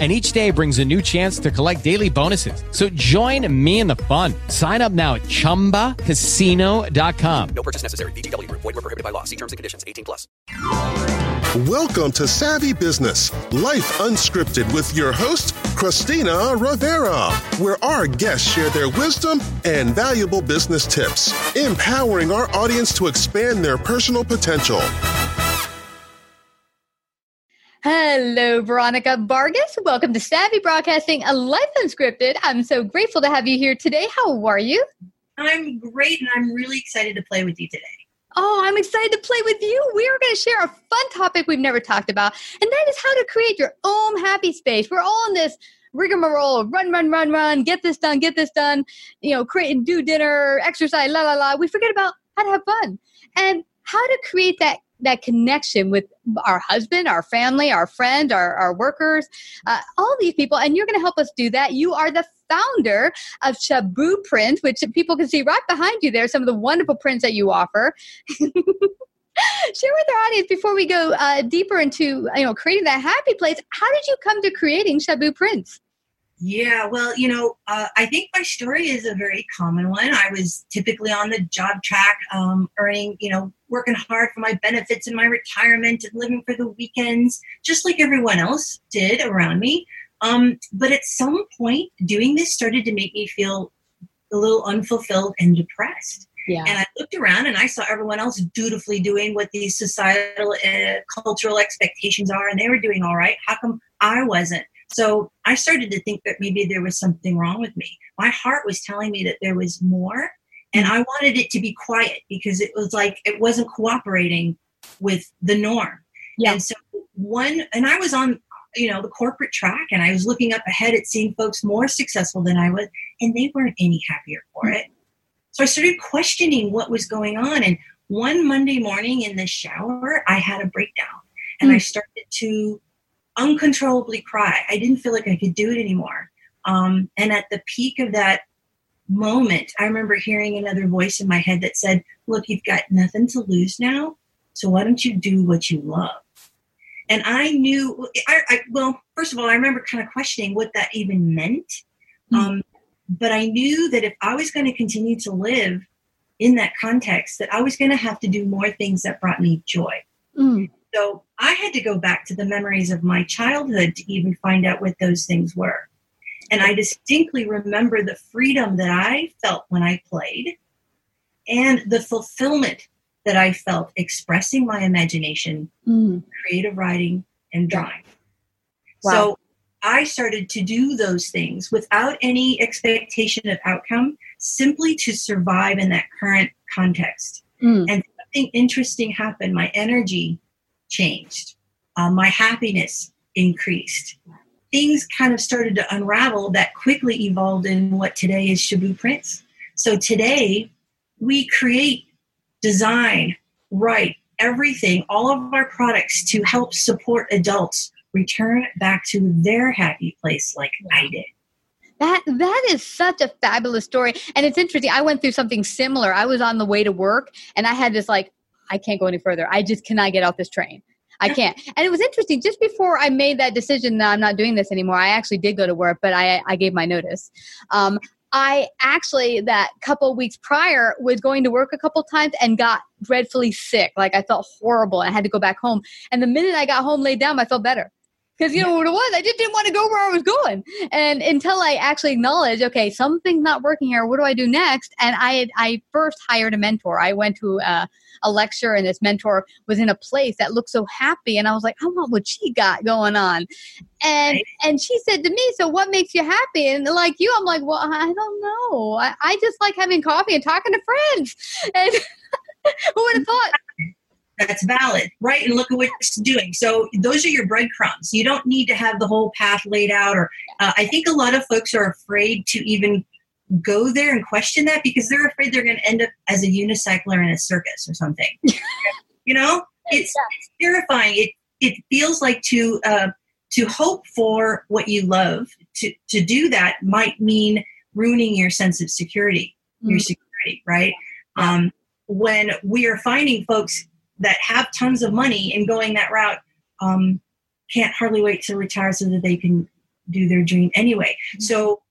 and each day brings a new chance to collect daily bonuses. So join me in the fun. Sign up now at ChumbaCasino.com. No purchase necessary. VGW. Void were prohibited by law. See terms and conditions. 18 plus. Welcome to Savvy Business, Life Unscripted with your host, Christina Rivera, where our guests share their wisdom and valuable business tips, empowering our audience to expand their personal potential. Hello, Veronica Vargas. Welcome to Savvy Broadcasting, a life unscripted. I'm so grateful to have you here today. How are you? I'm great, and I'm really excited to play with you today. Oh, I'm excited to play with you. We are going to share a fun topic we've never talked about, and that is how to create your own happy space. We're all in this rigmarole run, run, run, run, get this done, get this done, you know, create and do dinner, exercise, la, la, la. We forget about how to have fun and how to create that that connection with our husband, our family, our friend, our, our workers, uh, all these people. And you're going to help us do that. You are the founder of Shaboo Print, which people can see right behind you there, some of the wonderful prints that you offer. Share with our audience before we go uh, deeper into you know creating that happy place. How did you come to creating Shaboo Prints? Yeah, well, you know, uh, I think my story is a very common one. I was typically on the job track, um, earning, you know, working hard for my benefits and my retirement and living for the weekends, just like everyone else did around me. Um, but at some point, doing this started to make me feel a little unfulfilled and depressed. Yeah. And I looked around and I saw everyone else dutifully doing what these societal, uh, cultural expectations are, and they were doing all right. How come I wasn't? So I started to think that maybe there was something wrong with me. My heart was telling me that there was more, and I wanted it to be quiet because it was like it wasn't cooperating with the norm. Yeah. And so one, and I was on, you know, the corporate track, and I was looking up ahead at seeing folks more successful than I was, and they weren't any happier for it. So I started questioning what was going on. And one Monday morning in the shower, I had a breakdown, and I hmm. started to uncontrollably cry. I didn't feel like I could do it anymore. Um, and at the peak of that moment, I remember hearing another voice in my head that said, Look, you've got nothing to lose now. So why don't you do what you love? And I knew, I, I well, first of all, I remember kind of questioning what that even meant. Um, but I knew that if I was going to continue to live in that context, that I was going to have to do more things that brought me joy. Mm. So I had to go back to the memories of my childhood to even find out what those things were. And I distinctly remember the freedom that I felt when I played and the fulfillment that I felt expressing my imagination, Mm. creative writing, and drawing. Wow. So I started to do those things without any expectation of outcome, simply to survive in that current context. Mm. And something interesting happened. My energy changed, uh, my happiness increased. Things kind of started to unravel that quickly evolved in what today is Shaboo Prints. So today, we create, design, write everything, all of our products to help support adults return back to their happy place like I did. That that is such a fabulous story, and it's interesting. I went through something similar. I was on the way to work, and I had this like, I can't go any further. I just cannot get off this train. I can't. And it was interesting. Just before I made that decision that I'm not doing this anymore, I actually did go to work, but I I gave my notice. Um, I actually that couple weeks prior was going to work a couple times and got dreadfully sick. Like I felt horrible. I had to go back home. And the minute I got home, laid down, I felt better because you know what it was i just didn't want to go where i was going. And until i actually acknowledged okay something's not working here what do i do next? And i had, i first hired a mentor. I went to a, a lecture and this mentor was in a place that looked so happy and i was like i want what she got going on. And Right. and she said to me so what makes you happy? And like you i'm like well i don't know. I, I just like having coffee and talking to friends. And who would have thought That's valid, right? And look at what it's doing. So those are your breadcrumbs. You don't need to have the whole path laid out. Or uh, I think a lot of folks are afraid to even go there and question that because they're afraid they're going to end up as a unicycler in a circus or something. you know, it's, it's terrifying. It it feels like to uh, to hope for what you love. To to do that might mean ruining your sense of security, your Mm. security, right? Um, when we are finding folks that have tons of money and going that route, um, can't hardly wait to retire so that they can do their dream anyway. So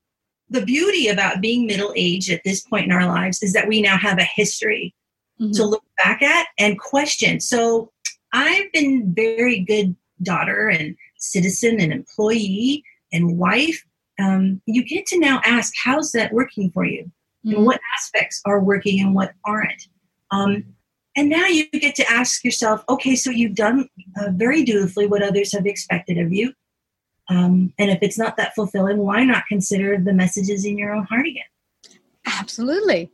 the beauty about being middle aged at this point in our lives is that we now have a history Mhm. to look back at and question. So I've been very good daughter and citizen and employee and wife. Um, you get to now ask, how's that working for you? Mhm. And what aspects are working and what aren't? Um, and now you get to ask yourself, okay, so you've done uh, very dutifully what others have expected of you. Um, and if it's not that fulfilling, why not consider the messages in your own heart again? Absolutely.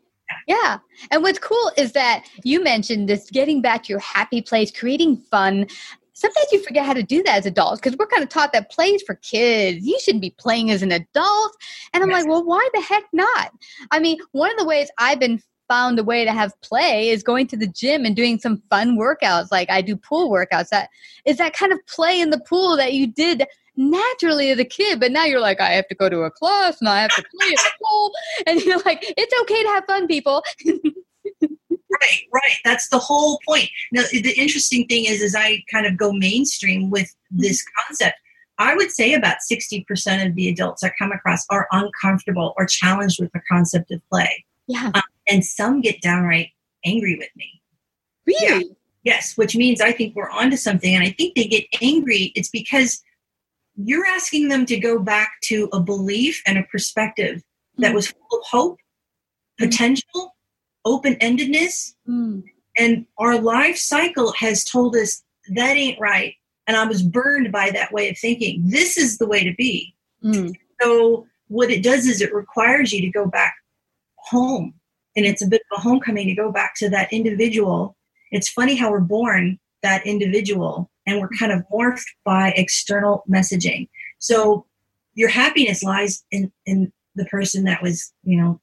Yeah. And what's cool is that you mentioned this getting back to your happy place, creating fun. Sometimes you forget how to do that as adults because we're kind of taught that play is for kids. You shouldn't be playing as an adult. And I'm Yes. like, well, why the heck not? I mean, one of the ways I've been found a way to have play is going to the gym and doing some fun workouts. Like I do pool workouts. That is that kind of play in the pool that you did naturally as a kid, but now you're like, I have to go to a class and I have to play in the pool. And you're like, it's okay to have fun, people. Right, right. That's the whole point. Now, the interesting thing is, as I kind of go mainstream with mm-hmm. this concept, I would say about 60% of the adults I come across are uncomfortable or challenged with the concept of play. Yeah. Um, And some get downright angry with me. Really? Yes, which means I think we're onto something. And I think they get angry. It's because you're asking them to go back to a belief and a perspective that Mm. was full of hope, potential, open endedness, Mm. and our life cycle has told us that ain't right. And I was burned by that way of thinking. This is the way to be. Mm. So, what it does is it requires you to go back home. And it's a bit of a homecoming to go back to that individual. It's funny how we're born that individual and we're kind of morphed by external messaging. So, your happiness lies in, in the person that was, you know,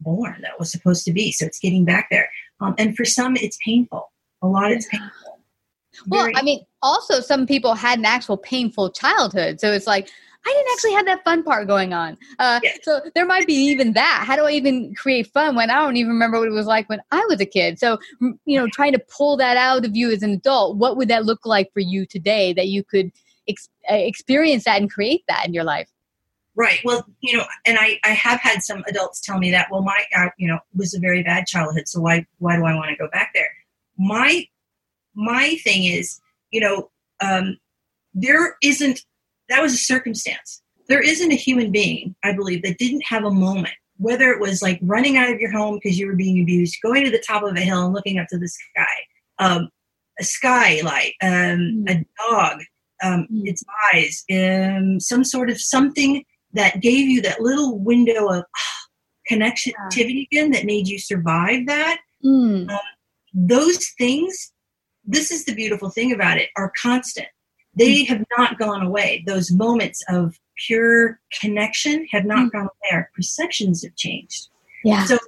born, that was supposed to be. So, it's getting back there. Um, and for some, it's painful. A lot it's painful. Well, Very- I mean, also some people had an actual painful childhood, so it's like I didn't actually have that fun part going on. Uh, Yes. So there might be even that. How do I even create fun when I don't even remember what it was like when I was a kid? So you know, trying to pull that out of you as an adult, what would that look like for you today that you could ex- uh, experience that and create that in your life? Right. Well, you know, and I, I have had some adults tell me that. Well, my, uh, you know, was a very bad childhood, so why why do I want to go back there? My my thing is, you know, um, there isn't that was a circumstance. There isn't a human being, I believe, that didn't have a moment, whether it was like running out of your home because you were being abused, going to the top of a hill and looking up to the sky, um, a skylight, um, a dog, um, Mm. its eyes, um, some sort of something that gave you that little window of ah, connectivity again that made you survive that. Mm. Those things, this is the beautiful thing about it, are constant. They have not gone away. Those moments of pure connection have not Mm. gone away. Our perceptions have changed. Yeah. So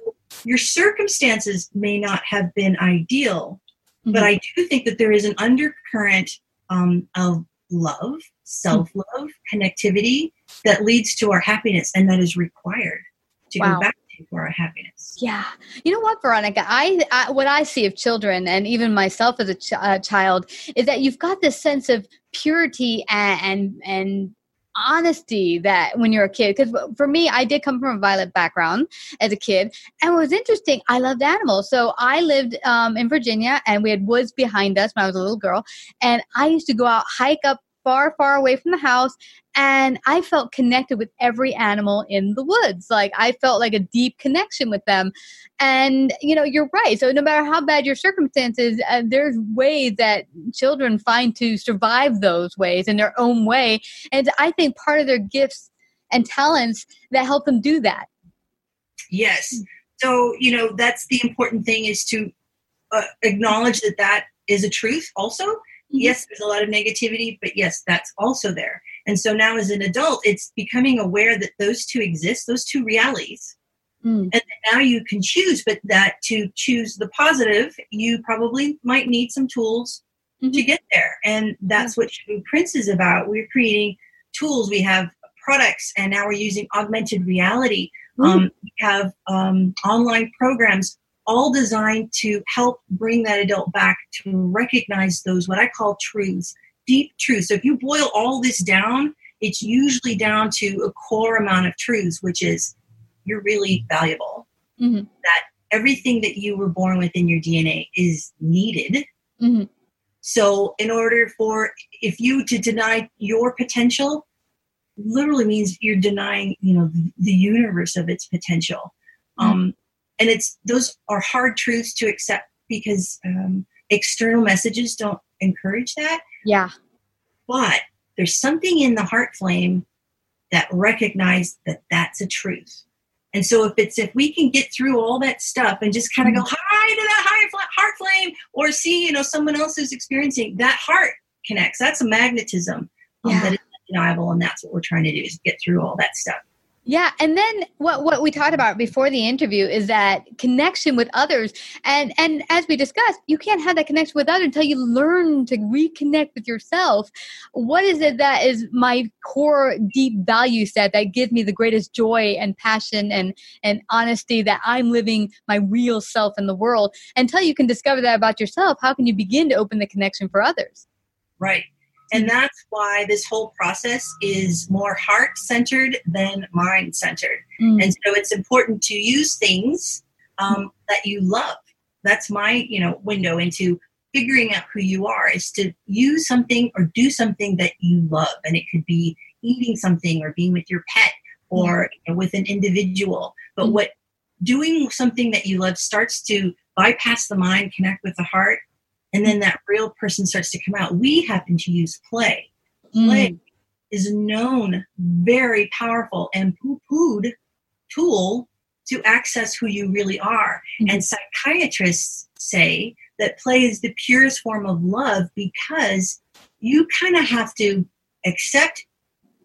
your circumstances may not have been ideal, but Mhm. I do think that there is an undercurrent um, of love, self love, connectivity that leads to our happiness, and that is required to Wow. go back for our happiness. Yeah, you know what, Veronica? I, I what I see of children, and even myself as a ch- uh, child, is that you've got this sense of purity and and, and honesty that when you're a kid. Because for me, I did come from a violent background as a kid, and what was interesting, I loved animals. So I lived um, in Virginia, and we had woods behind us when I was a little girl, and I used to go out hike up far, far away from the house and I felt connected with every animal in the woods. Like I felt like a deep connection with them. And you know, you're right. So no matter how bad your circumstances, uh, there's ways that children find to survive those ways in their own way. And I think part of their gifts and talents that help them do that. Yes. So, you know, that's the important thing is to uh, acknowledge that that is a truth also. Yes, there's a lot of negativity, but yes, that's also there. And so now as an adult, it's becoming aware that those two exist, those two realities. Mm. And now you can choose, but that to choose the positive, you probably might need some tools Mhm. to get there. And that's what Shaboo Prints is about. We're creating tools. We have products, and now we're using augmented reality. Um, we have um, online programs, all designed to help bring that adult back to recognize those what I call truths, deep truths. So if you boil all this down, it's usually down to a core amount of truths, which is you're really valuable. Mhm. That everything that you were born with in your DNA is needed. Mhm. So, in order for if you to deny your potential, literally means you're denying, you know, the, the universe of its potential. Um, and it's those are hard truths to accept because um, external messages don't encourage that. Yeah. But there's something in the heart flame that recognize that that's a truth. And so if it's if we can get through all that stuff and just kind of go hi to that high fl- heart flame or see you know someone else who's experiencing that heart connects. That's a magnetism um, Yeah. that is undeniable, and that's what we're trying to do is get through all that stuff. Yeah, and then what what we talked about before the interview is that connection with others, and and as we discussed, you can't have that connection with others until you learn to reconnect with yourself. What is it that is my core deep value set that gives me the greatest joy and passion and and honesty that I'm living my real self in the world? Until you can discover that about yourself, how can you begin to open the connection for others? Right. And that's why this whole process is more heart centered than mind centered. Mm. And so it's important to use things um, that you love. That's my, you know, window into figuring out who you are is to use something or do something that you love. And it could be eating something or being with your pet or you know, with an individual. But Mhm. what doing something that you love starts to bypass the mind, connect with the heart, and then that real person starts to come out. We happen to use play. Play Mm. is known, very powerful and poo-pooed tool to access who you really are. Mhm. And psychiatrists say that play is the purest form of love because you kind of have to accept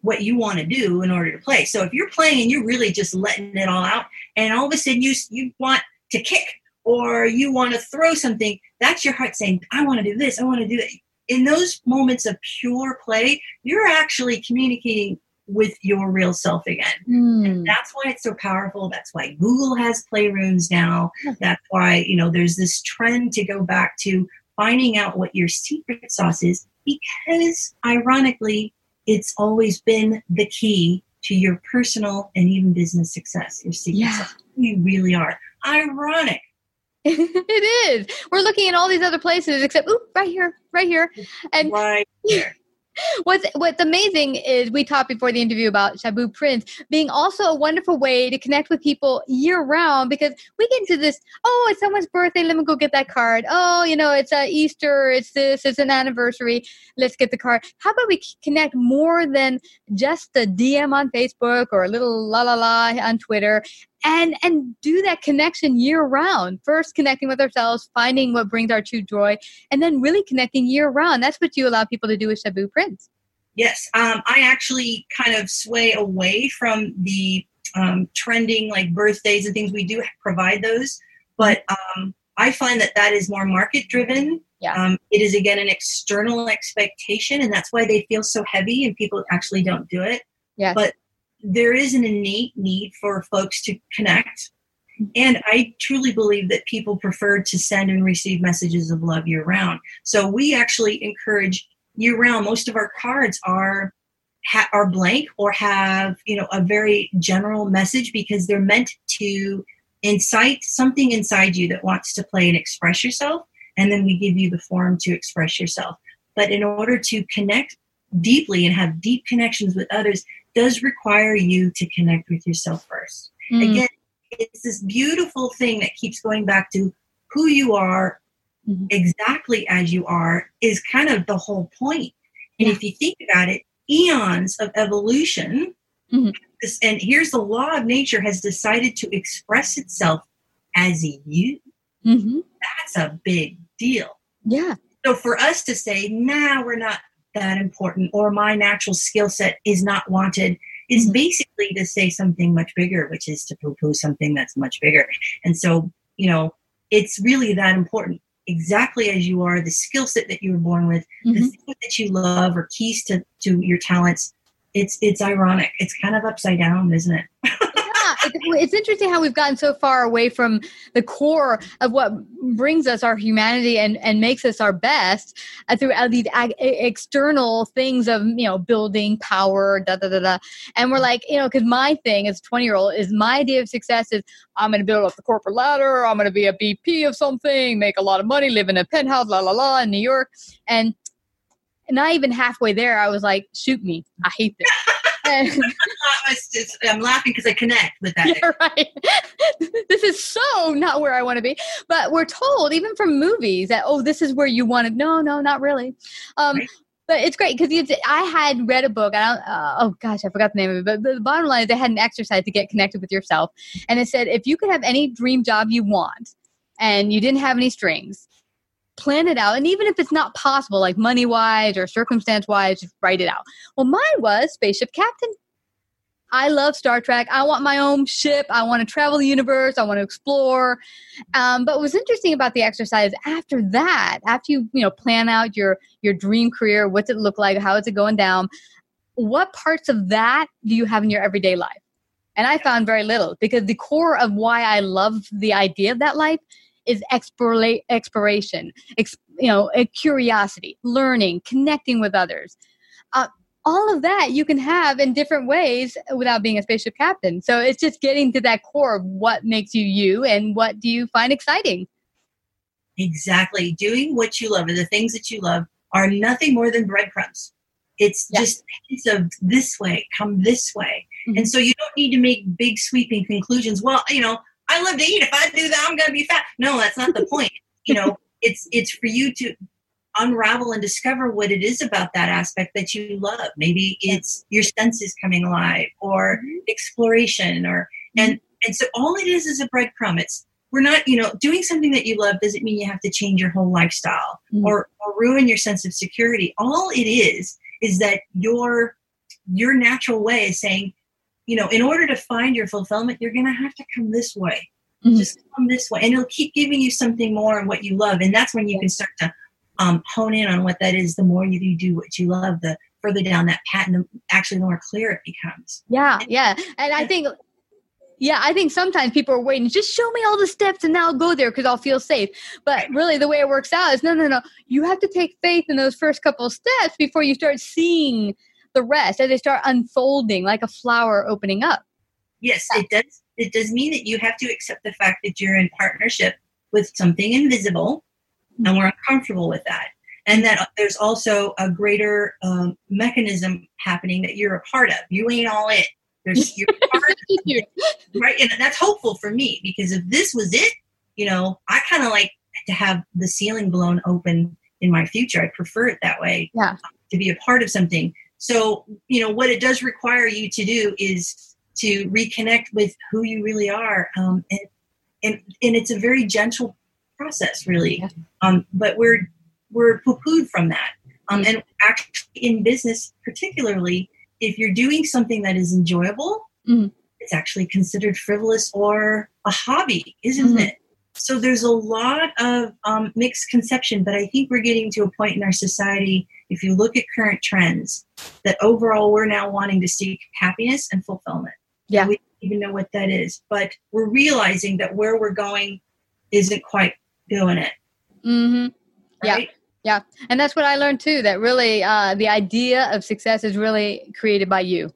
what you want to do in order to play. So if you're playing and you're really just letting it all out, and all of a sudden you you want to kick or you want to throw something, that's your heart saying, "I want to do this. I want to do it." In those moments of pure play, you're actually communicating with your real self again. Mm. That's why it's so powerful. That's why Google has playrooms now. That's why, you know, there's this trend to go back to finding out what your secret sauce is because ironically, it's always been the key to your personal and even business success. Your secret Yeah. sauce. You really are. Ironic. It is. We're looking at all these other places except oop, right here, right here. And right there. what's what's amazing is we talked before the interview about Shaboo Prints being also a wonderful way to connect with people year round because we get into this, oh, it's someone's birthday, let me go get that card. Oh, you know, it's uh, Easter, it's this, it's an anniversary, let's get the card. How about we connect more than just the DM on Facebook or a little la la la on Twitter and and do that connection year round first connecting with ourselves finding what brings our true joy and then really connecting year round that's what you allow people to do with Shaboo Prints Yes, um, I actually kind of sway away from the um, trending like birthdays and things. We do provide those, but um, I find that that is more market driven. Yeah. Um, it is again an external expectation, and that's why they feel so heavy, and people actually don't do it. Yes. But there is an innate need for folks to connect. And I truly believe that people prefer to send and receive messages of love year round. So we actually encourage year round. Most of our cards are ha- are blank or have you know a very general message because they're meant to incite something inside you that wants to play and express yourself, and then we give you the form to express yourself. But in order to connect deeply and have deep connections with others, does require you to connect with yourself first. Mm. Again, it's this beautiful thing that keeps going back to who you are Mhm. exactly as you are is kind of the whole point. And Yeah. if you think about it, eons of evolution, Mhm. this, and here's the law of nature has decided to express itself as you. Mhm. That's a big deal. yeah So for us to say, nah, we're not that important, or my natural skill set is not wanted, is Mhm. basically to say something much bigger, which is to poo poo something that's much bigger. And so, you know, it's really that important. exactly as you are, the skill set that you were born with, the Mhm. things that you love or keys to, to your talents. It's it's ironic. It's kind of upside down, isn't it? it's, interesting how we've gotten so far away from the core of what brings us our humanity and, and makes us our best uh, through uh, these ag- external things of you know building power da da da da. And we're like you know because my thing as a 20 year old is my idea of success is i'm going to build up the corporate ladder i'm going to be a vp of something make a lot of money live in a penthouse la la la in new york. And not even halfway there i was like shoot me. I hate this It's I'm laughing because I connect with that. yeah, right. this is so not where I want to be. But we're told, even from movies, that oh, this is where you want to. No, no, not really. Um, Right. But it's great because I had read a book. I don't. Uh, oh gosh, I forgot the name of it. But the bottom line is, they had an exercise to get connected with yourself, and it said if you could have any dream job you want, and you didn't have any strings, plan it out. And even if it's not possible, like money wise or circumstance wise, write it out. Well, mine was spaceship captain. I love Star Trek. I want my own ship. I want to travel the universe. I want to explore. Um, but what was interesting about the exercise after that, after you you know plan out your your dream career, what's it look like, how is it going down, what parts of that do you have in your everyday life? And I found very little because the core of why I love the idea of that life is explora- exploration, ex- you know, a curiosity, learning, connecting with others. Uh, all of that you can have in different ways without being a spaceship captain. So it's just getting to that core of what makes you you and what do you find exciting. Exactly. Doing what you love and the things that you love are nothing more than breadcrumbs. It's Yeah. just hints of this way, come this way. Mhm. And so you don't need to make big sweeping conclusions. Well, you know, I love to eat. If I do that, I'm going to be fat. No, that's not the point. You know, it's it's for you to unravel and discover what it is about that aspect that you love. Maybe it's your senses coming alive or exploration or and and so all it is is a breadcrumb. It's we're not, you know, doing something that you love doesn't mean you have to change your whole lifestyle Mhm. or, or ruin your sense of security. All it is is that your your natural way is saying, you know, in order to find your fulfillment, you're gonna have to come this way. Mhm. Just come this way. And it'll keep giving you something more of what you love. And that's when you can start to um, hone in on what that is. The more you do what you love, the further down that path, and the, actually the more clear it becomes. Yeah, yeah. And I think yeah, I think sometimes people are waiting, just show me all the steps and now I'll go there because I'll feel safe. But really the way it works out is no, no, no. You have to take faith in those first couple of steps before you start seeing the rest as they start unfolding like a flower opening up. Yes, it does. It does mean that you have to accept the fact that you're in partnership with something invisible, and we're uncomfortable with that. And that there's also a greater um, mechanism happening that you're a part of. You ain't all it. There's you're part of it, right, and that's hopeful for me because if this was it, you know, I kind of like to have the ceiling blown open in my future. I prefer it that way. Yeah. To be a part of something. So, you know, what it does require you to do is to reconnect with who you really are. Um, and, and, and it's a very gentle process, really. Yeah. Um, but we're, we're poo-pooed from that. Um, and actually in business, particularly, if you're doing something that is enjoyable, Mhm. it's actually considered frivolous or a hobby, isn't Mhm. it? So there's a lot of um, mixed conception, but I think we're getting to a point in our society, if you look at current trends, that overall we're now wanting to seek happiness and fulfillment. Yeah. We don't even know what that is, but we're realizing that where we're going isn't quite doing it. Mm-hmm. Yeah. Right? And that's what I learned too. That really, uh, the idea of success is really created by you.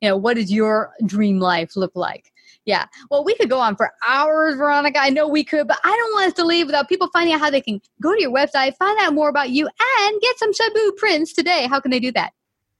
You know, what does your dream life look like? Yeah. Well, we could go on for hours, Veronica. I know we could, but I don't want us to leave without people finding out how they can go to your website, find out more about you, and get some Shaboo prints today. How can they do that?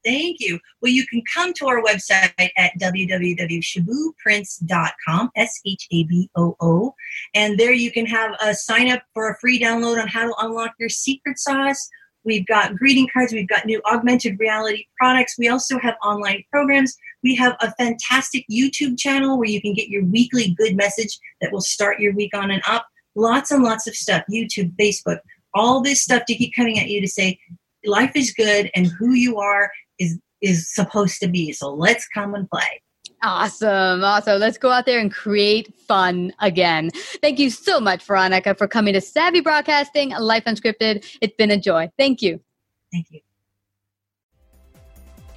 Thank you. Well, you can come to our website at www.shabooprints.com, S H A B O O. And there you can have a sign up for a free download on how to unlock your secret sauce. We've got greeting cards, we've got new augmented reality products. We also have online programs. We have a fantastic YouTube channel where you can get your weekly good message that will start your week on and up. Lots and lots of stuff YouTube, Facebook, all this stuff to keep coming at you to say life is good and who you are is is supposed to be. So let's come and play. Awesome. Awesome. Let's go out there and create fun again. Thank you so much, Veronica, for coming to Savvy Broadcasting, Life Unscripted. It's been a joy. Thank you. Thank you.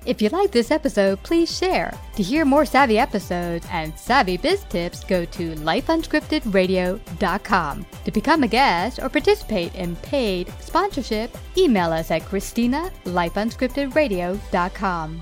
If you like this episode, please share. To hear more savvy episodes and savvy biz tips, go to lifeunscriptedradio.com. To become a guest or participate in paid sponsorship, email us at Christina, lifeunscriptedradio.com.